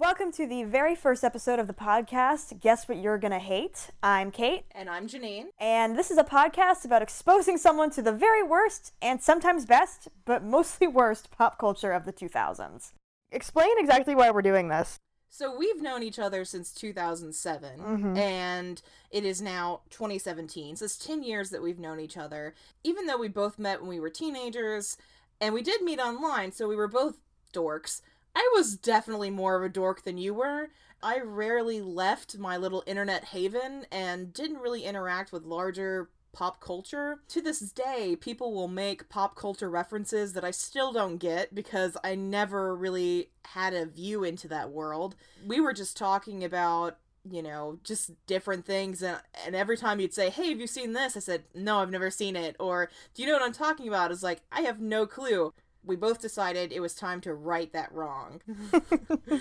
Welcome to the very first episode of the podcast, Guess What You're Gonna Hate. I'm Kate, And I'm Janine. and this is a podcast about exposing someone to the very worst and sometimes best, but mostly worst pop culture of the 2000s. Explain exactly why we're doing this. So we've known each other since 2007, Mhm. and it is now 2017. So it's 10 years that we've known each other. Even though we both met when we were teenagers, and we did meet online, so we were both dorks. I was definitely more of a dork than you were. I rarely left my little internet haven and didn't really interact with larger pop culture. To this day, people will make pop culture references that I still don't get because I never really had a view into that world. We were just talking about you know, just different things. And, and every time you'd say, Hey, have you seen this? I said, No, I've never seen it. Or, Do you know what I'm talking about? It's like, I have no clue. We both decided it was time to right that wrong.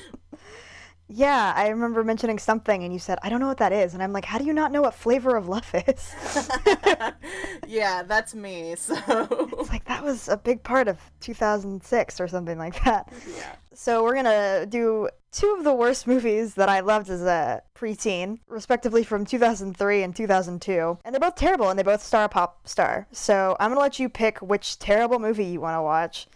Yeah, I remember mentioning something, and you said, I don't know what that is. And I'm like, how do you not know what flavor of love is? yeah, that's me. So, it's like, that was a big part of 2006 or something like that. yeah. So we're gonna do two of the worst movies that I loved as a preteen, respectively from 2003 and 2002, and they're both terrible, and they both star a pop star. So I'm gonna let you pick which terrible movie you want to watch,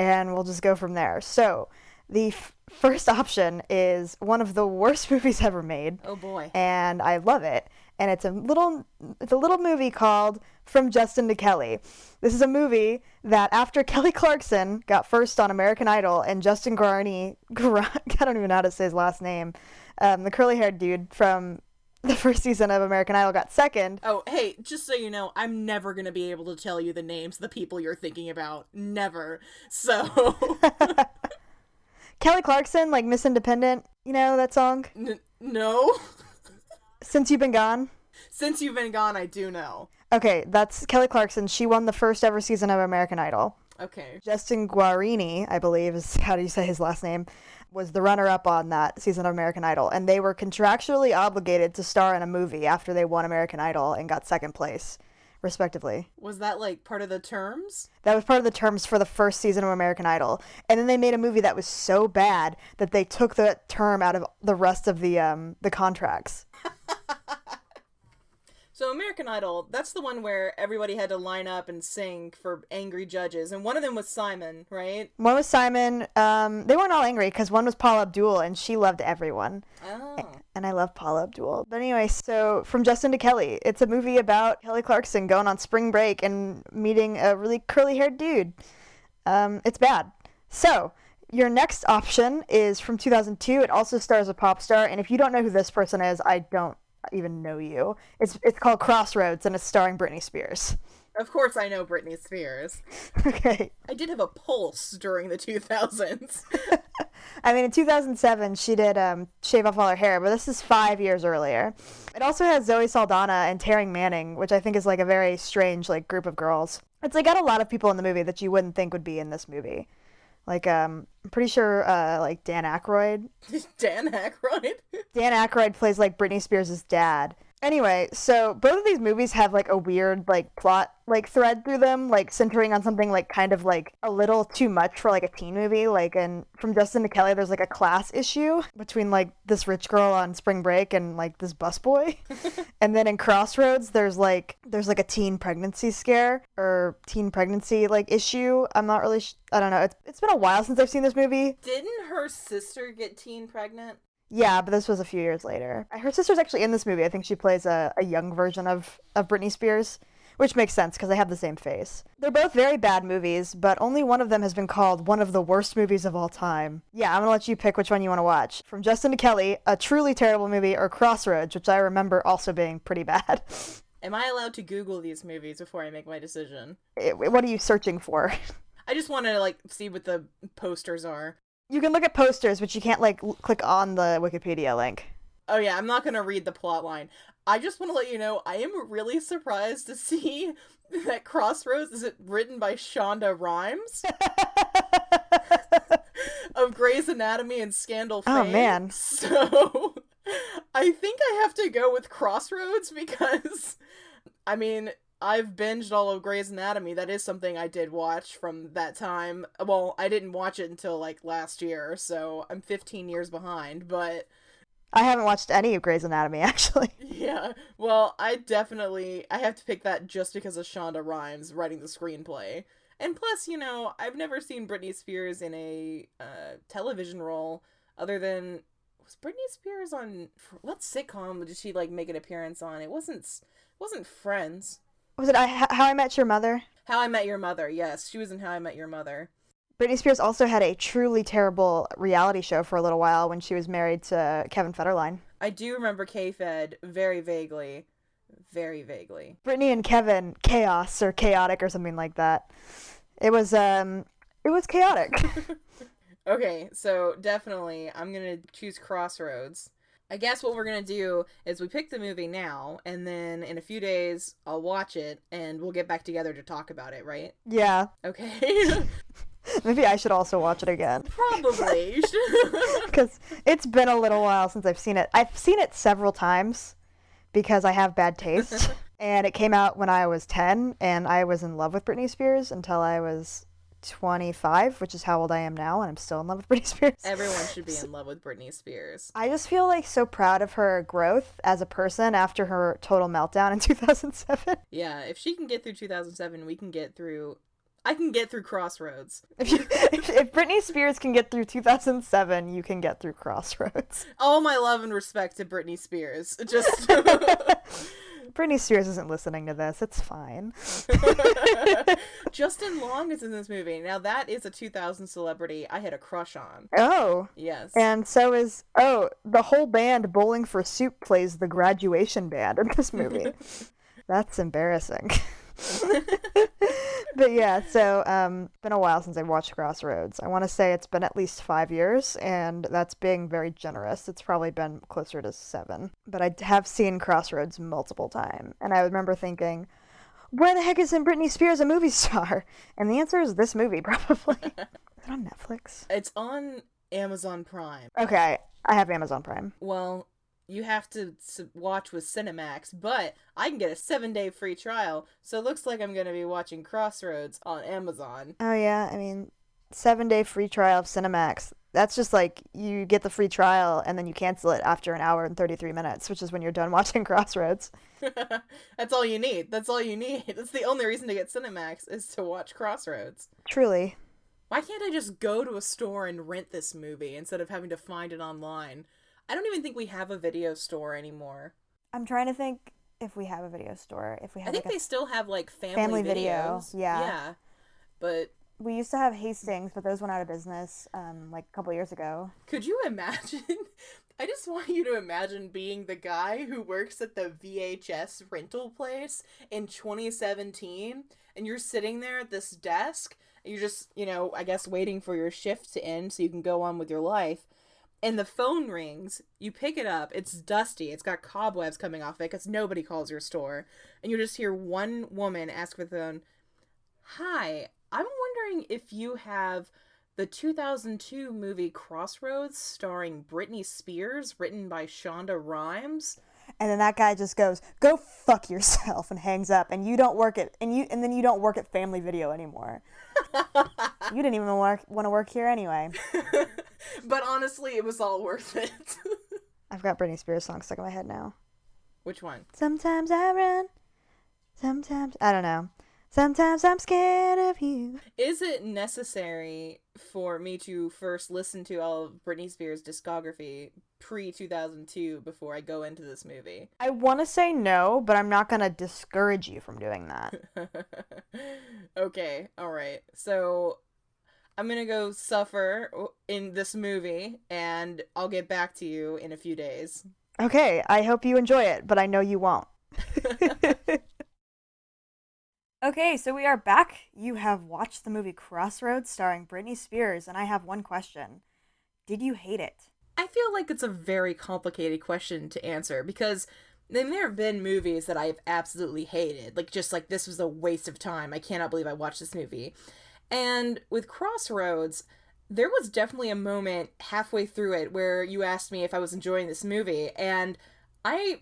and we'll just go from there. So the f- first option is one of the worst movies ever made, Oh boy. and I love it. And it's a little it's a little movie called From Justin to Kelly. This is a movie that after Kelly Clarkson got first on American Idol and Justin Guarini, Guar- I don't even know how to say his last name, um, the curly haired dude from the first season of American Idol got second. Oh, hey, just so you know, I'm never going to be able to tell you the names of the people you're thinking about. Never. So, Kelly Clarkson, like Miss Independent, you know that song? n- no. Since You've Been Gone? Since you've been gone, I do know. Okay, that's Kelly Clarkson. She won the first ever season of American Idol. Okay. Justin Guarini, I believe is how do you say his last name, was the runner up on that season of American Idol. And they were contractually obligated to star in a movie after they won American Idol and got second place, respectively. Was that like part of the terms? That was part of the terms for the first season of American Idol. And then they made a movie that was so bad that they took the term out of the rest of the um, the contracts. So American Idol, that's the one where everybody had to line up and sing for angry judges, and one of them was Simon, right? One was Simon. Um, they weren't all angry because one was Paula Abdul and she loved everyone. Oh. and I love Paula Abdul. But anyway, so from Justin to Kelly, it's a movie about Kelly Clarkson going on spring break and meeting a really curly haired dude. Um, it's bad. So your next option is from 2002. It also stars a pop star, and if you don't know who this person is, I don't even know you. It's it's called Crossroads, and it's starring Britney Spears. Of course I know Britney Spears. okay. I did have a pulse during the 2000s. I mean, in 2007, she did um, shave off all her hair, but this is five years earlier. It also has Zoe Saldana and Taryn Manning, which I think is like a very strange like group of girls. It's like got a lot of people in the movie that you wouldn't think would be in this movie. Like, um, I'm pretty sure uh, like Dan Aykroyd. Dan Aykroyd? Dan Aykroyd plays like Britney Spears' dad. Anyway, so both of these movies have like a weird like plot like thread through them, like centering on something like kind of like a little too much for like a teen movie. Like and from Justin to Kelly, there's like a class issue between like this rich girl on spring break and like this busboy. and then in Crossroads, there's like there's like a teen pregnancy scare or teen pregnancy like issue. I'm not really sh- I don't know. It's it's been a while since I've seen this movie. Didn't her sister get teen pregnant? Yeah, but this was a few years later. Her sister's actually in this movie. I think she plays a, a young version of, of Britney Spears, which makes sense because they have the same face. They're both very bad movies, but only one of them has been called one of the worst movies of all time. Yeah, I'm gonna let you pick which one you want to watch. From Justin to Kelly, a truly terrible movie, or Crossroads, which I remember also being pretty bad. Am I allowed to Google these movies before I make my decision? Eh, what are you searching for? I just want to like see what the posters are. You can look at posters, but you can't like l- click on the Wikipedia link. Oh yeah, I'm not gonna read the plot line. I just want to let you know I am really surprised to see that Crossroads is it written by Shonda Rhimes of Grey's Anatomy and Scandal oh, fame. Oh, man. So I think I have to go with Crossroads because I mean I've binged all of Grey's Anatomy. That is something I did watch from that time. Well, I didn't watch it until like last year, so I'm 15 years behind, but I haven't watched any of Grey's Anatomy actually. yeah. Well, I definitely I have to pick that just because of Shonda Rhimes writing the screenplay. And plus, you know, I've never seen Britney Spears in a uh, television role other than was Britney Spears on what sitcom did she like make an appearance on? It wasn't it wasn't Friends. Was it I, How I Met Your Mother? How I Met Your Mother. Yes, she was in How I Met Your Mother. Britney Spears also had a truly terrible reality show for a little while when she was married to Kevin Federline. I do remember K-Fed very vaguely. Very vaguely. Britney and Kevin, chaos or chaotic or something like that. It was um it was chaotic. okay, so definitely I'm gonna choose Crossroads. I guess what we're gonna do is we pick the movie now, and then in a few days I'll watch it, and we'll get back together to talk about it, right? Yeah. Okay. Maybe I should also watch it again. Probably. Because it's been a little while since I've seen it. I've seen it several times because I have bad taste. and it came out when I was 10, and I was in love with Britney Spears until I was 25, which is how old I am now, and I'm still in love with Britney Spears. Everyone should be in love with Britney Spears. I just feel like so proud of her growth as a person after her total meltdown in 2007. Yeah, if she can get through 2007, we can get through I can get through Crossroads. If, you, if, if Britney Spears can get through 2007, you can get through Crossroads. All my love and respect to Britney Spears. Just Britney Spears isn't listening to this. It's fine. Justin Long is in this movie. Now that is a 2000 celebrity I had a crush on. Oh. Yes. And so is oh, the whole band Bowling for Soup plays the graduation band in this movie. That's embarrassing. but yeah, so um, it's been a while since I watched Crossroads. I want to say it's been at least five years, and that's being very generous. It's probably been closer to seven. But I have seen Crossroads multiple times, and I remember thinking, where the heck isn't Britney Spears a movie star? And the answer is this movie, probably. is it on Netflix? It's on Amazon Prime. Okay, I have Amazon Prime. Well, you have to watch with Cinemax, but I can get a seven day free trial, so it looks like I'm going to be watching Crossroads on Amazon. Oh, yeah, I mean, seven day free trial of Cinemax. That's just like you get the free trial and then you cancel it after an hour and 33 minutes, which is when you're done watching Crossroads. That's all you need. That's all you need. That's the only reason to get Cinemax is to watch Crossroads. Truly. Why can't I just go to a store and rent this movie instead of having to find it online? I don't even think we have a video store anymore. I'm trying to think if we have a video store. If we have, I think like they still have like family, family videos. video. Yeah, yeah, but we used to have Hastings, but those went out of business um, like a couple years ago. Could you imagine? I just want you to imagine being the guy who works at the VHS rental place in 2017, and you're sitting there at this desk. And you're just, you know, I guess waiting for your shift to end so you can go on with your life and the phone rings you pick it up it's dusty it's got cobwebs coming off it because nobody calls your store and you just hear one woman ask for the phone hi i'm wondering if you have the 2002 movie crossroads starring britney spears written by shonda rhimes? And then that guy just goes go fuck yourself and hangs up and you don't work at and you and then you don't work at family video anymore you didn't even work, want to work here anyway but honestly, it was all worth it. I've got Britney Spears song stuck in my head now. Which one? Sometimes I run. Sometimes I don't know. Sometimes I'm scared of you. Is it necessary for me to first listen to all of Britney Spears' discography pre 2002 before I go into this movie? I want to say no, but I'm not going to discourage you from doing that. okay, all right. So I'm gonna go suffer in this movie, and I'll get back to you in a few days. Okay, I hope you enjoy it, but I know you won't. okay, so we are back. You have watched the movie Crossroads starring Britney Spears, and I have one question. Did you hate it? I feel like it's a very complicated question to answer because then there have been movies that I've absolutely hated. Like, just like this was a waste of time. I cannot believe I watched this movie. And with Crossroads, there was definitely a moment halfway through it where you asked me if I was enjoying this movie, and I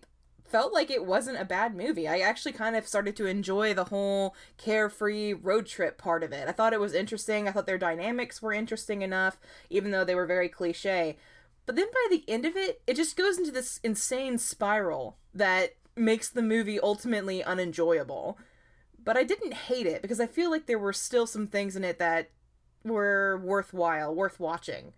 felt like it wasn't a bad movie. I actually kind of started to enjoy the whole carefree road trip part of it. I thought it was interesting. I thought their dynamics were interesting enough, even though they were very cliche. But then by the end of it, it just goes into this insane spiral that makes the movie ultimately unenjoyable. But I didn't hate it because I feel like there were still some things in it that were worthwhile, worth watching.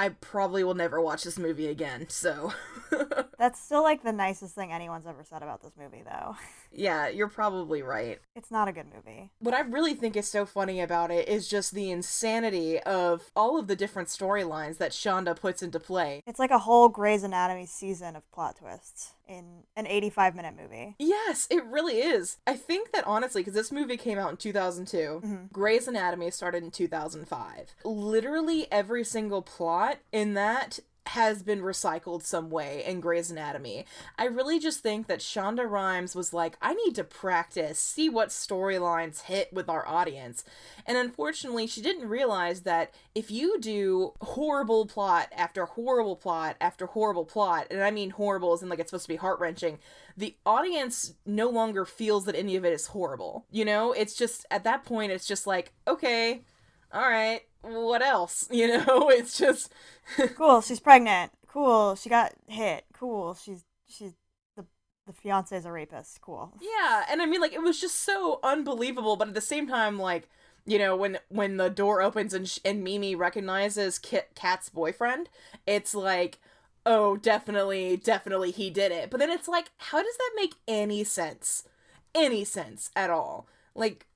I probably will never watch this movie again, so. That's still like the nicest thing anyone's ever said about this movie, though. yeah, you're probably right. It's not a good movie. What I really think is so funny about it is just the insanity of all of the different storylines that Shonda puts into play. It's like a whole Grey's Anatomy season of plot twists in an 85 minute movie. Yes, it really is. I think that honestly, because this movie came out in 2002, Mm-hmm. Grey's Anatomy started in 2005. Literally every single plot in that has been recycled some way in Grey's Anatomy. I really just think that Shonda Rhimes was like, I need to practice, see what storylines hit with our audience. And unfortunately, she didn't realize that if you do horrible plot after horrible plot after horrible plot, and I mean horrible as in like it's supposed to be heart wrenching, the audience no longer feels that any of it is horrible. You know, it's just at that point, it's just like, okay, all right, what else? You know, it's just cool, she's pregnant. Cool, she got hit. Cool, she's she's the the fiance is a rapist. Cool. yeah. And I mean, like, it was just so unbelievable, but at the same time, like. You know when when the door opens and sh- and Mimi recognizes Kit Kat's boyfriend, it's like, oh, definitely, definitely he did it. But then it's like, how does that make any sense? Any sense at all? Like,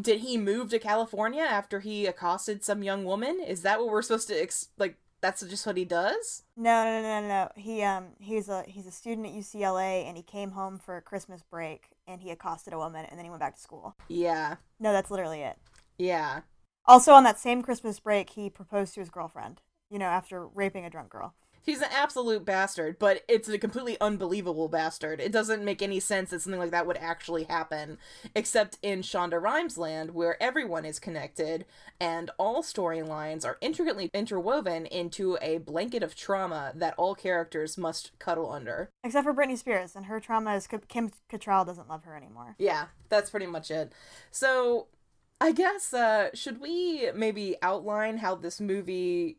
did he move to California after he accosted some young woman? Is that what we're supposed to ex- like? That's just what he does. No, no, no, no, no. He um he's a he's a student at UCLA and he came home for a Christmas break and he accosted a woman and then he went back to school. Yeah, No, that's literally it. yeah. Also on that same Christmas break, he proposed to his girlfriend. You know, after raping a drunk girl. He's an absolute bastard, but it's a completely unbelievable bastard. It doesn't make any sense that something like that would actually happen, except in Shonda Rhimes land, where everyone is connected and all storylines are intricately interwoven into a blanket of trauma that all characters must cuddle under. Except for Britney Spears, and her trauma is Kim Cattrall doesn't love her anymore. Yeah, that's pretty much it. So, I guess, uh, should we maybe outline how this movie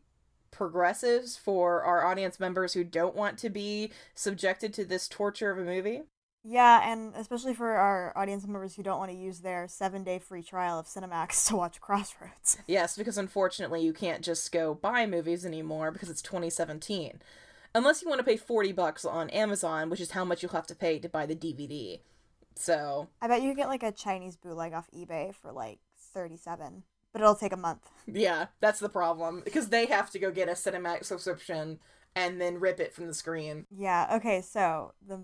progresses for our audience members who don't want to be subjected to this torture of a movie? Yeah, and especially for our audience members who don't want to use their seven day free trial of Cinemax to watch Crossroads. Yes, because unfortunately you can't just go buy movies anymore because it's 2017. Unless you want to pay 40 bucks on Amazon, which is how much you'll have to pay to buy the DVD. So, I bet you get like a Chinese bootleg off eBay for like 37 but it'll take a month. yeah, that's the problem because they have to go get a Cinemax subscription and then rip it from the screen. Yeah, okay, so the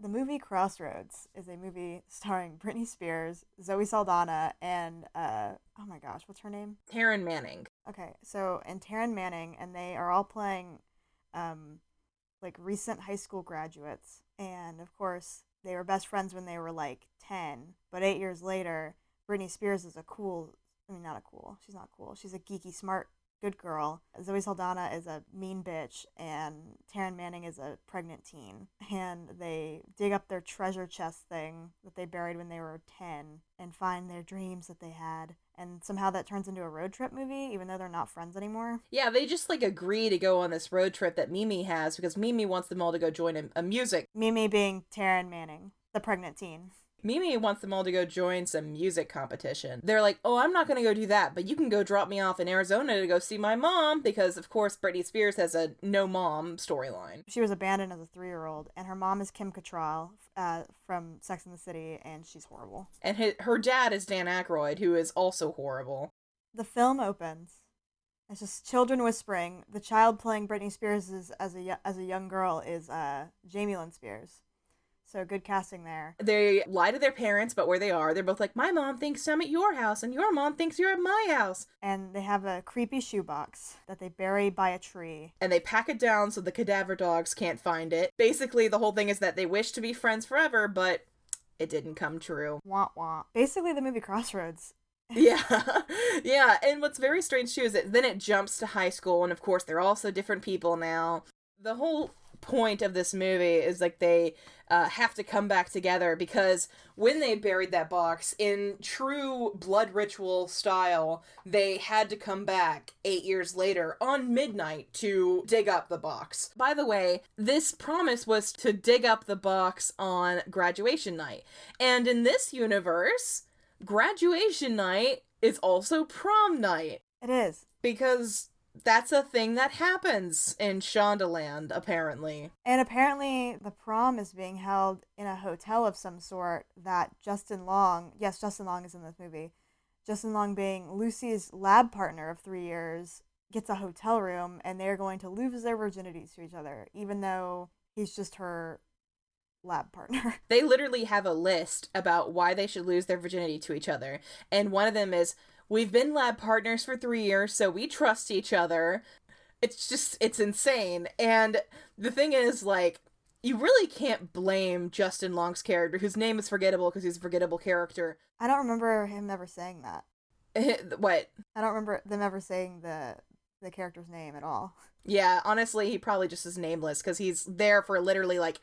the movie Crossroads is a movie starring Britney Spears, Zoe Saldana, and uh oh my gosh, what's her name? Taryn Manning. Okay, so and Taryn Manning, and they are all playing um like recent high school graduates, and of course they were best friends when they were like ten, but eight years later, Britney Spears is a cool I mean, not a cool. She's not cool. She's a geeky, smart, good girl. Zoe Saldana is a mean bitch, and Taryn Manning is a pregnant teen. And they dig up their treasure chest thing that they buried when they were 10 and find their dreams that they had. And somehow that turns into a road trip movie, even though they're not friends anymore. Yeah, they just like agree to go on this road trip that Mimi has because Mimi wants them all to go join a, a music. Mimi being Taryn Manning, the pregnant teen. Mimi wants them all to go join some music competition. They're like, oh, I'm not going to go do that, but you can go drop me off in Arizona to go see my mom because, of course, Britney Spears has a no mom storyline. She was abandoned as a three year old, and her mom is Kim Cattrall uh, from Sex and the City, and she's horrible. And his, her dad is Dan Aykroyd, who is also horrible. The film opens. It's just children whispering. The child playing Britney Spears is, as a as a young girl is uh, Jamie Lynn Spears. So good casting there. They lie to their parents about where they are. They're both like, my mom thinks I'm at your house, and your mom thinks you're at my house. And they have a creepy shoebox that they bury by a tree. And they pack it down so the cadaver dogs can't find it. Basically, the whole thing is that they wish to be friends forever, but it didn't come true. Wah wah. Basically, the movie Crossroads. yeah. yeah. And what's very strange too is that then it jumps to high school, and of course, they're also different people now. The whole point of this movie is like they uh, have to come back together because when they buried that box in true blood ritual style, they had to come back eight years later on midnight to dig up the box. By the way, this promise was to dig up the box on graduation night. And in this universe, graduation night is also prom night It is. because that's a thing that happens in Shondaland, apparently. And apparently, the prom is being held in a hotel of some sort that Justin Long, yes, Justin Long is in this movie. Justin Long, being Lucy's lab partner of three years, gets a hotel room and they're going to lose their virginities to each other, even though he's just her lab partner. They literally have a list about why they should lose their virginity to each other. And one of them is We've been lab partners for three years, so we trust each other. It's just, it's insane. And the thing is, like, you really can't blame Justin Long's character, whose name is forgettable because he's a forgettable character. I don't remember him ever saying that. Eh, what? I don't remember them ever saying the the character's name at all. Yeah, honestly, he probably just is nameless because he's there for literally like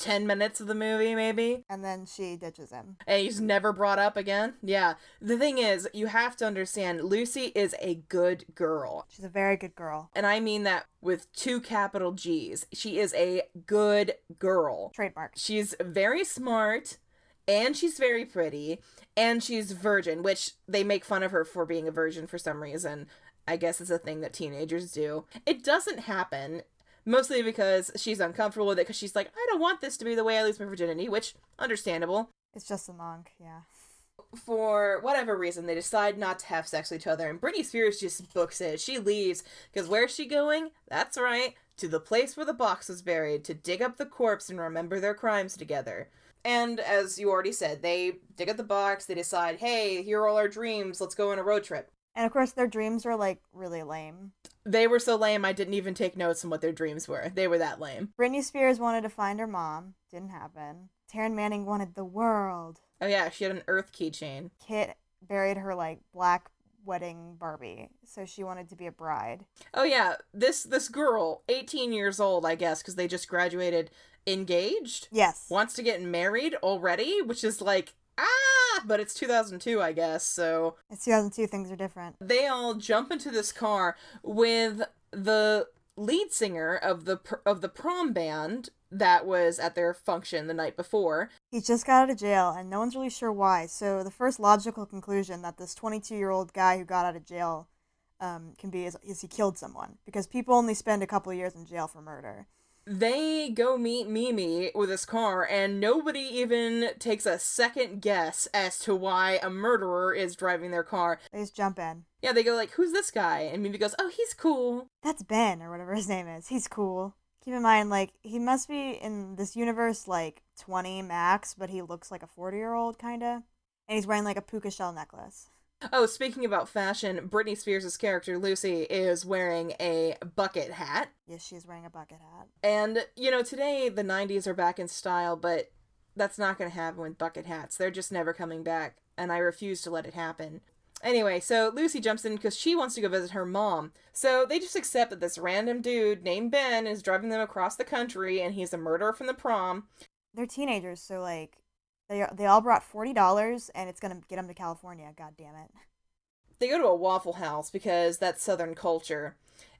10 minutes of the movie, maybe. And then she ditches him. And he's never brought up again. Yeah. The thing is, you have to understand Lucy is a good girl. She's a very good girl. And I mean that with two capital G's. She is a good girl. Trademark. She's very smart and she's very pretty and she's virgin, which they make fun of her for being a virgin for some reason. I guess it's a thing that teenagers do. It doesn't happen mostly because she's uncomfortable with it because she's like, I don't want this to be the way I lose my virginity, which understandable. It's Justin Long, yeah. For whatever reason, they decide not to have sex with each other, and Britney Spears just books it. She leaves because where's she going? That's right, to the place where the box was buried to dig up the corpse and remember their crimes together. And as you already said, they dig up the box. They decide, hey, here are all our dreams. Let's go on a road trip. And of course, their dreams are like really lame. They were so lame, I didn't even take notes on what their dreams were. They were that lame. Britney Spears wanted to find her mom. Didn't happen. Taryn Manning wanted the world. Oh, yeah, she had an Earth keychain. Kit buried her like black wedding Barbie, so she wanted to be a bride. Oh yeah, this this girl, 18 years old, I guess, because they just graduated, engaged, Yes. wants to get married already, which is like ah, but it's 2002, I guess. So It's 2002. Things are different. they all jump into this car with the lead singer of the pr- of the prom band that was at their function the night before. He just got out of jail, and no one's really sure why. So the first logical conclusion that this 22-year-old guy who got out of jail um, can be is, is he killed someone because people only spend a couple years in jail for murder. They go meet Mimi with his car, and nobody even takes a second guess as to why a murderer is driving their car. They just jump in. Yeah, they go like, "Who's this guy?" And Mimi goes, "Oh, he's cool." That's Ben or whatever his name is. He's cool. Keep in mind, like he must be in this universe like 20 max, but he looks like a 40 year old kinda, and he's wearing like a puka shell necklace. Oh, speaking about fashion, Britney Spears' character Lucy is wearing a bucket hat. Yes, she's wearing a bucket hat. And, you know, today the 90s are back in style, but that's not going to happen with bucket hats. They're just never coming back, and I refuse to let it happen. Anyway, so Lucy jumps in because she wants to go visit her mom. So they just accept that this random dude named Ben is driving them across the country and he's a murderer from the prom. They're teenagers, so like they they all brought forty dollars, and it's gonna get them to California. God damn it. They go to a Waffle House because that's Southern culture.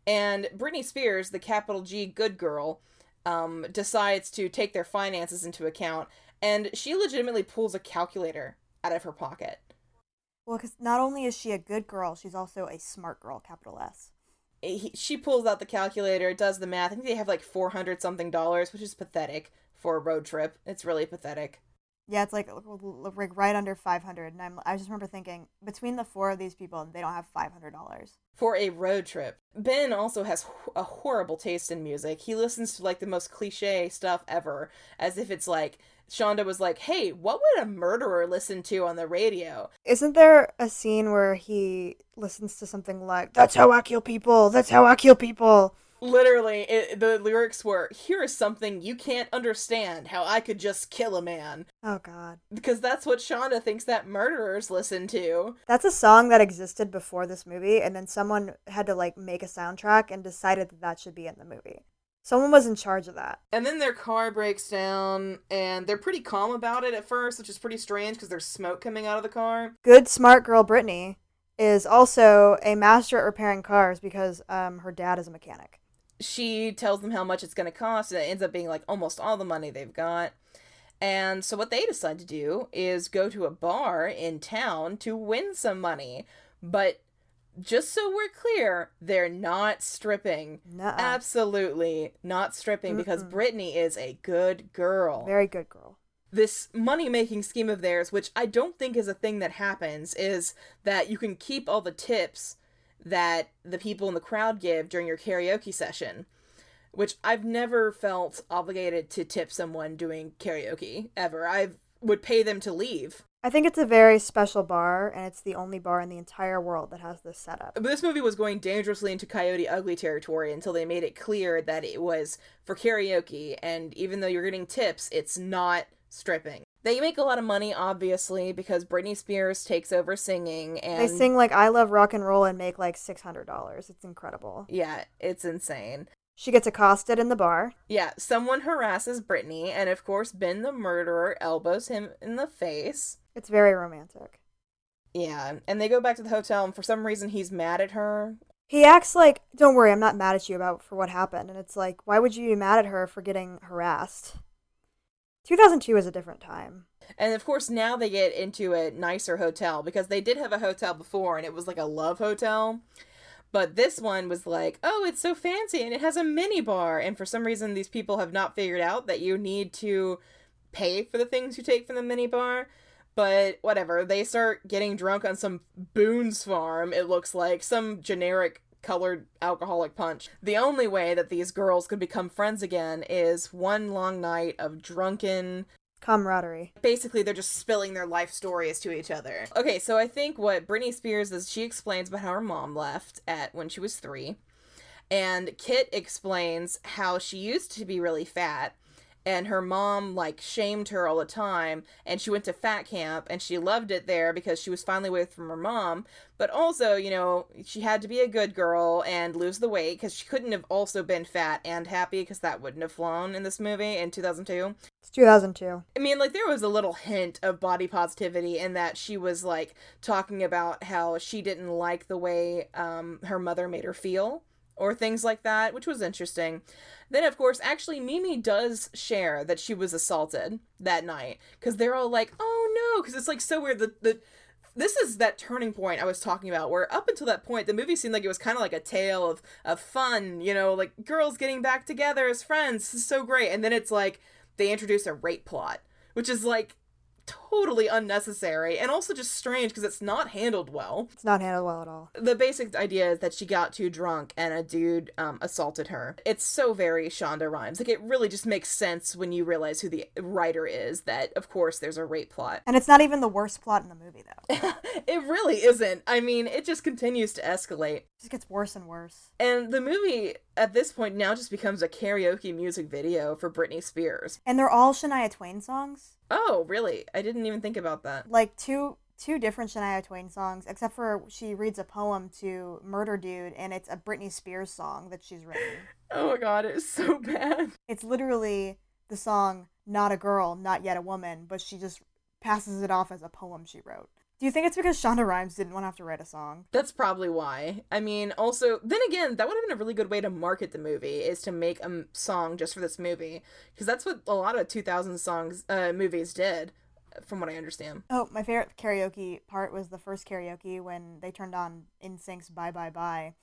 And Britney Spears, the capital G good girl, um, decides to take their finances into account and she legitimately pulls a calculator out of her pocket. Well, because not only is she a good girl, she's also a smart girl, capital S. he, she pulls out the calculator, does the math. I think they have like 400 something dollars, which is pathetic for a road trip. It's really pathetic. Yeah, it's like like right under five hundred, and I'm I just remember thinking between the four of these people, they don't have five hundred dollars. For a road trip. Ben also has a horrible taste in music. He listens to like the most cliche stuff ever, as if it's like Shonda was like, hey, what would a murderer listen to on the radio? Isn't there a scene where he listens to something like "That's how I kill people. That's how I kill people." Literally, it, the lyrics were, here is something you can't understand, how I could just kill a man. Oh God, Because that's what Shonda thinks that murderers listen to. that's a song that existed before this movie, and then someone had to like make a soundtrack and decided that that should be in the movie. Someone was in charge of that. And then their car breaks down, and they're pretty calm about it at first, which is pretty strange because there's smoke coming out of the car. Good, smart girl Britney is also a master at repairing cars because um, her dad is a mechanic. She tells them how much it's going to cost, and it ends up being like almost all the money they've got. And so, what they decide to do is go to a bar in town to win some money. But just so we're clear, they're not stripping. Nuh-uh. Absolutely not stripping because Britney is a good girl. Very good girl. This money making scheme of theirs, which I don't think is a thing that happens, is that you can keep all the tips that the people in the crowd give during your karaoke session. Which I've never felt obligated to tip someone doing karaoke ever. I would pay them to leave. I think it's a very special bar, and it's the only bar in the entire world that has this setup. But this movie was going dangerously into Coyote Ugly territory until they made it clear that it was for karaoke, and even though you're getting tips, it's not stripping. They make a lot of money, obviously, because Britney Spears takes over singing, and They sing like "I love rock and roll" and make like six hundred dollars. It's incredible. yeah, it's insane. She gets accosted in the bar. Yeah, someone harasses Britney, and of course, Ben the murderer elbows him in the face. It's very romantic. Yeah, and they go back to the hotel, and for some reason, he's mad at her. He acts like, "Don't worry, I'm not mad at you about for what happened." And it's like, why would you be mad at her for getting harassed? 2002 is a different time. And of course, now they get into a nicer hotel because they did have a hotel before, and it was like a love hotel. But this one was like, oh, it's so fancy and it has a mini bar. And for some reason, these people have not figured out that you need to pay for the things you take from the mini bar. But whatever, they start getting drunk on some Boone's Farm, it looks like, some generic colored alcoholic punch. The only way that these girls could become friends again is one long night of drunken Camaraderie. basically they're just spilling their life stories to each other. Okay, so I think what Britney Spears is she explains about how her mom left at when she was 3. And Kit explains how she used to be really fat and her mom like shamed her all the time and she went to fat camp and she loved it there because she was finally away from her mom. But also you know she had to be a good girl and lose the weight because she couldn't have also been fat and happy because that wouldn't have flown in this movie in 2002 It's 2002. I mean, like, there was a little hint of body positivity in that she was, like, talking about how she didn't like the way um, her mother made her feel, or things like that, which was interesting. Then, of course, actually, Mimi does share that she was assaulted that night, because they're all like, oh no, because it's, like, so weird. The, the, this is that turning point I was talking about, where up until that point, the movie seemed like it was kind of like a tale of, of fun, you know, like girls getting back together as friends. This is so great. And then it's like, they introduce a rape plot, which is like totally unnecessary and also just strange because it's not handled well. It's not handled well at all. The basic idea is that she got too drunk and a dude um, assaulted her. It's so very Shonda Rhimes. Like it really just makes sense when you realize who the writer is. That of course there's a rape plot. And it's not even the worst plot in the movie, though. It it really isn't. I mean, it just continues to escalate. just gets worse and worse. And the movie at this point now just becomes a karaoke music video for Britney Spears. And they're all Shania Twain songs. Oh, really? I didn't even think about that. Like two two different Shania Twain songs, except for she reads a poem to Murder Dude, and it's a Britney Spears song that she's written. Oh my god, it's so bad. It's literally the song "Not a Girl, Not Yet a Woman," but she just passes it off as a poem she wrote. Do you think it's because Shonda Rhimes didn't want to have to write a song? That's probably why. I mean, also, then again, that would have been a really good way to market the movie is to make a m- song just for this movie because that's what a lot of 2000 songs uh movies did from what I understand. Oh, my favorite karaoke part was the first karaoke when they turned on NSYNC's "Bye Bye Bye."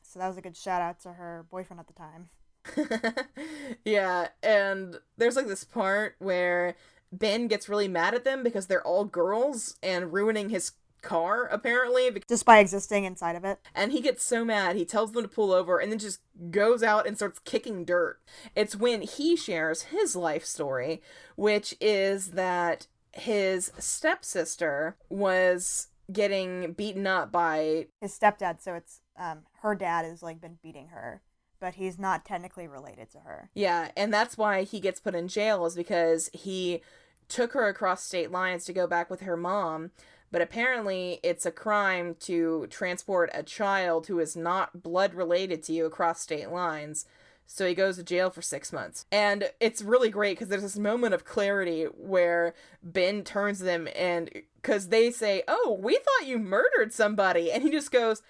So that was a good shout out to her boyfriend at the time. yeah, and there's like this part where Ben gets really mad at them because they're all girls and ruining his car apparently Just by existing inside of it. and he gets so mad he tells them to pull over and then just goes out and starts kicking dirt it's when he shares his life story which is that his stepsister was getting beaten up by His stepdad, so it's um her dad has like been beating her, but he's not technically related to her. Yeah, and that's why he gets put in jail is because he took her across state lines to go back with her mom. But apparently, it's a crime to transport a child who is not blood related to you across state lines. So he goes to jail for six months. And it's really great because there's this moment of clarity where Ben turns them and because they say, Oh, we thought you murdered somebody. And he just goes,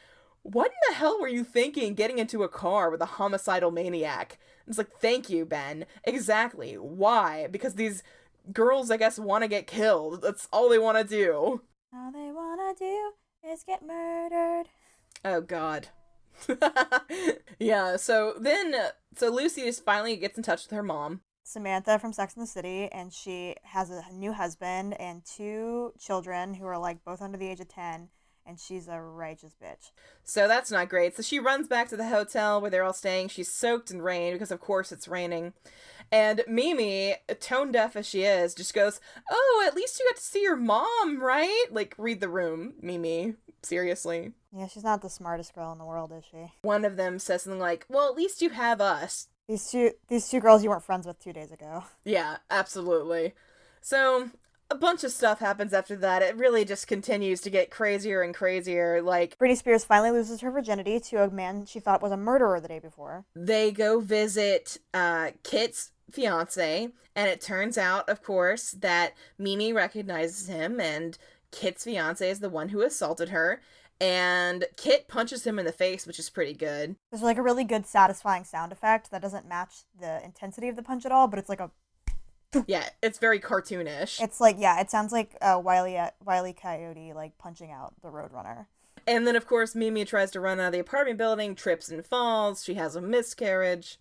What in the hell were you thinking getting into a car with a homicidal maniac? It's like, Thank you, Ben. Exactly. Why? Because these girls, I guess, want to get killed. That's all they want to do. All they want to do is get murdered. Oh, God. yeah, so then, so Lucy just finally gets in touch with her mom. Samantha from Sex and the City, and she has a new husband and two children who are like both under the age of 10, and she's a righteous bitch. So that's not great. So she runs back to the hotel where they're all staying. She's soaked in rain because, of course, it's raining. And Mimi, tone deaf as she is, just goes, Oh, at least you got to see your mom, right? Like, read the room, Mimi. Seriously. Yeah, she's not the smartest girl in the world, is she? One of them says something like, Well, at least you have us. These two these two girls you weren't friends with two days ago. Yeah, absolutely. So a bunch of stuff happens after that. It really just continues to get crazier and crazier. Like Britney Spears finally loses her virginity to a man she thought was a murderer the day before. they go visit uh, Kit's fiance, and it turns out, of course, that Mimi recognizes him, and Kit's fiance is the one who assaulted her. And Kit punches him in the face, which is pretty good. There's like a really good satisfying sound effect that doesn't match the intensity of the punch at all, but it's like a Yeah, it's very cartoonish. it's like yeah, it sounds like a Wiley uh, Wiley Coyote like punching out the Roadrunner. And then, of course, Mimi tries to run out of the apartment building, trips and falls. She has a miscarriage.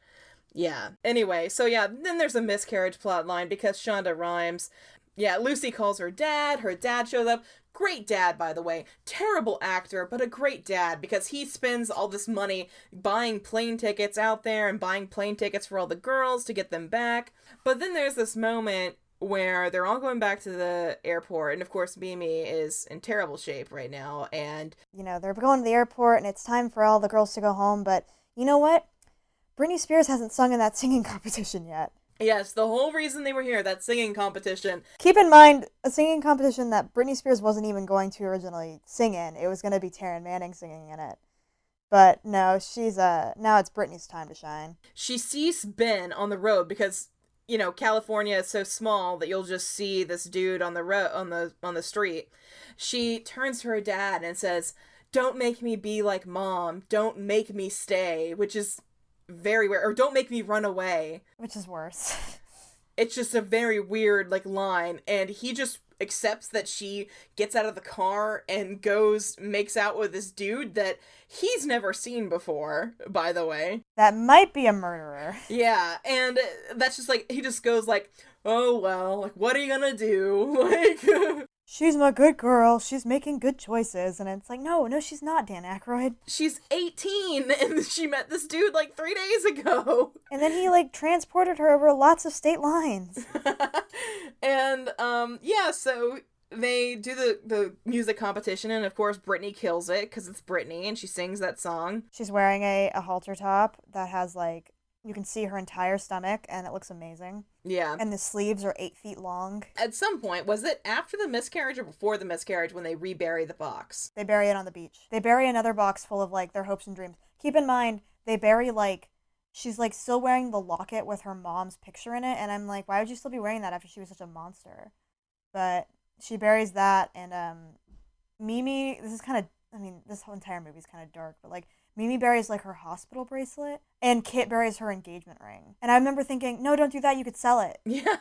Yeah. Anyway, so yeah, then there's a miscarriage plot line because Shonda Rhimes. Yeah, Lucy calls her dad. Her dad shows up. Great dad, by the way. Terrible actor, but a great dad because he spends all this money buying plane tickets out there and buying plane tickets for all the girls to get them back. But then there's this moment where they're all going back to the airport, and of course, Mimi is in terrible shape right now, and You know, they're going to the airport and it's time for all the girls to go home, but you know what? Britney Spears hasn't sung in that singing competition yet. Yes, the whole reason they were here, that singing competition. Keep in mind, a singing competition that Britney Spears wasn't even going to originally sing in. It was going to be Taryn Manning singing in it. But no, she's uh now it's Britney's time to shine. She sees Ben on the road because you know California is so small that you'll just see this dude on the road on the on the street. She turns to her dad and says, "Don't make me be like mom. Don't make me stay," which is very weird. Or don't make me run away. Which is worse. It's just a very weird like line, and he just accepts that she gets out of the car and goes makes out with this dude that he's never seen before by the way that might be a murderer. yeah and that's just like he just goes like oh well like what are you gonna do like She's my good girl. She's making good choices. And it's like, no, no, she's not, Dan Aykroyd. she's 18 and she met this dude like three days ago And then he, like, transported her over lots of state lines. and um yeah so they do the the music competition and of course Britney kills it because it's Britney and she sings that song She's wearing a, a halter top that has, like, you can see her entire stomach, and it looks amazing. yeah And the sleeves are eight feet long. at some point was it after the miscarriage or before the miscarriage when they rebury the box They bury it on the beach. They bury another box full of, like, their hopes and dreams. Keep in mind, they bury, like, she's, like, still wearing the locket with her mom's picture in it. And I'm like, why would you still be wearing that after she was such a monster? But she buries that, and, um, Mimi, this is kind of, I mean, this whole entire movie is kind of dark, but, like, Mimi buries, like, her hospital bracelet, and Kit buries her engagement ring. And I remember thinking, no, don't do that, you could sell it. yeah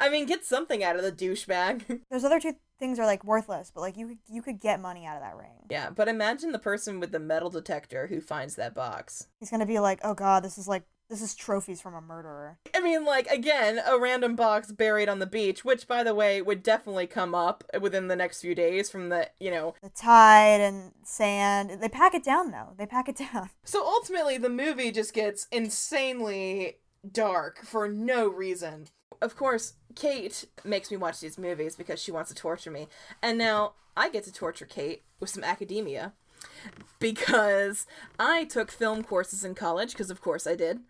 i mean get something out of the douchebag Those other two things are, like, worthless, but, like, you could, you could get money out of that ring. yeah but imagine the person with the metal detector who finds that box He's gonna be like, oh god, this is like, this is trophies from a murderer. I mean, like, again, a random box buried on the beach, which, by the way, would definitely come up within the next few days from the, you know. The tide and sand. They pack it down, though. They pack it down. So ultimately, the movie just gets insanely dark for no reason. Of course, Kate makes me watch these movies because she wants to torture me. And now I get to torture Kate with some academia because I took film courses in college, because of course I did.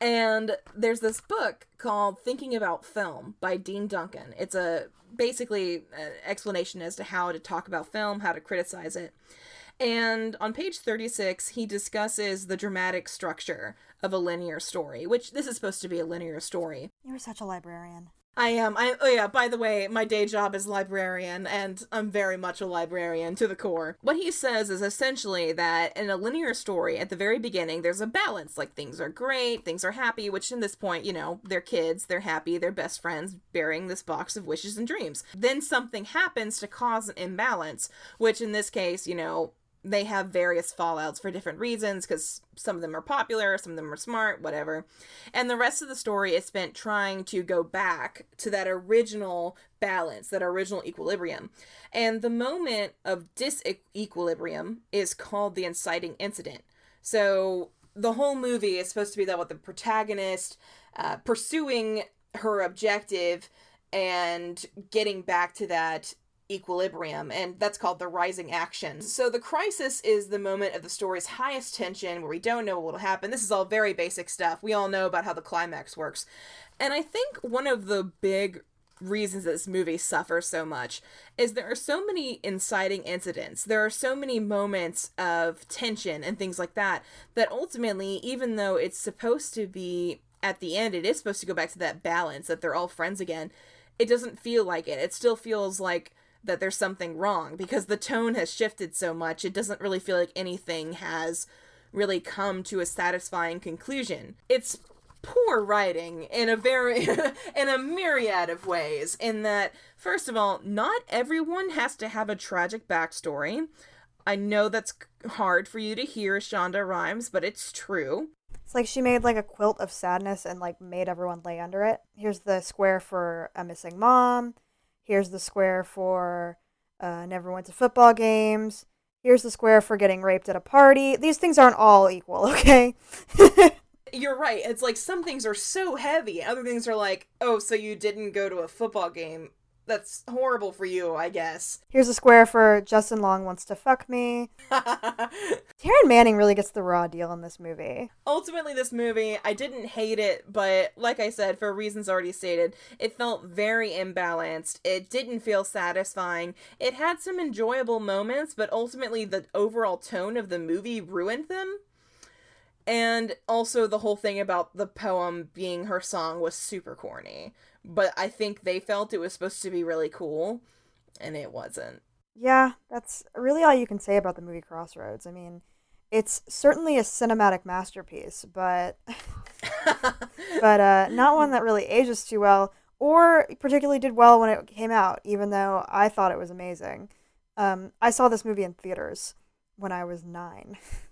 And there's this book called Thinking About Film by Dean Duncan. It's a basically an explanation as to how to talk about film, how to criticize it. And on page 36, he discusses the dramatic structure of a linear story, which this is supposed to be a linear story. You were such a librarian. I am. I oh yeah, by the way, my day job is librarian and I'm very much a librarian to the core. What he says is essentially that in a linear story at the very beginning there's a balance like things are great, things are happy, which in this point, you know, they're kids, they're happy, they're best friends bearing this box of wishes and dreams. Then something happens to cause an imbalance, which in this case, you know, they have various fallouts for different reasons because some of them are popular, some of them are smart, whatever. And the rest of the story is spent trying to go back to that original balance, that original equilibrium. And the moment of disequilibrium is called the inciting incident. So the whole movie is supposed to be that what the protagonist uh, pursuing her objective and getting back to that equilibrium, and that's called the rising action. So the crisis is the moment of the story's highest tension where we don't know what will happen. This is all very basic stuff. We all know about how the climax works. And I think one of the big reasons this movie suffers so much is there are so many inciting incidents. There are so many moments of tension and things like that that ultimately, even though it's supposed to be at the end, it is supposed to go back to that balance that they're all friends again. It doesn't feel like it. It still feels like that there's something wrong because the tone has shifted so much. It doesn't really feel like anything has really come to a satisfying conclusion. It's poor writing in a very in a myriad of ways in that first of all not everyone has to have a tragic backstory i know that's hard for you to hear shonda rhimes but it's true it's like she made like a quilt of sadness and like made everyone lay under it here's the square for a missing mom Here's the square for uh, never went to football games. Here's the square for getting raped at a party. These things aren't all equal, okay? You're right. It's like some things are so heavy. Other things are like, oh, so you didn't go to a football game that's horrible for you, I guess. Here's a square for Justin Long wants to fuck me. Taryn Manning really gets the raw deal in this movie. Ultimately, this movie, I didn't hate it, but like I said, for reasons already stated, it felt very imbalanced. It didn't feel satisfying. It had some enjoyable moments, but ultimately, the overall tone of the movie ruined them. And also, the whole thing about the poem being her song was super corny but I think they felt it was supposed to be really cool, and it wasn't. Yeah, that's really all you can say about the movie Crossroads. I mean, it's certainly a cinematic masterpiece, but but uh, not one that really ages too well, or particularly did well when it came out. Even though I thought it was amazing, um, I saw this movie in theaters when I was nine.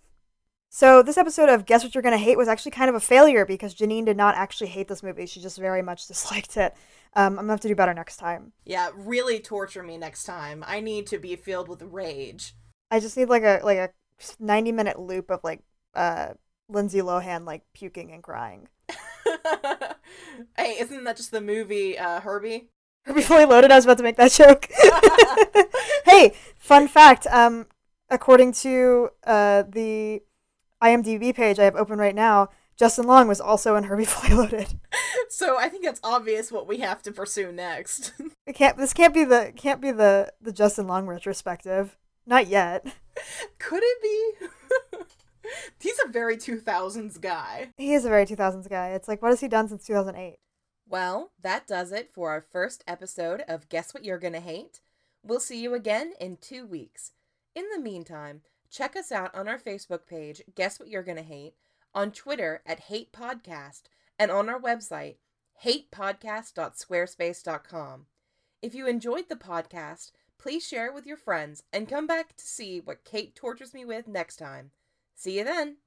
So this episode of Guess What You're Gonna Hate was actually kind of a failure because Janine did not actually hate this movie. She just very much disliked it. Um, I'm gonna have to do better next time. Yeah, really torture me next time. I need to be filled with rage. I just need like a like a 90 minute loop of like uh Lindsay Lohan like puking and crying. hey, isn't that just the movie uh, Herbie? Herbie Fully Loaded. I was about to make that joke. hey, fun fact. Um, according to uh the IMDb page I have open right now, Justin Long was also in Herbie Fully Loaded. So I think it's obvious what we have to pursue next. it can't. This can't be the can't be the the Justin Long retrospective. Not yet. Could it be? He's a very 2000s guy. He is a very 2000s guy. It's like, what has he done since 2008? Well, that does it for our first episode of Guess What You're Gonna Hate. We'll see you again in two weeks. In the meantime, Check us out on our Facebook page, Guess What You're Gonna Hate, on Twitter at Hate Podcast, and on our website, hatepodcast.squarespace.com. If you enjoyed the podcast, please share it with your friends and come back to see what Kate tortures me with next time. See you then!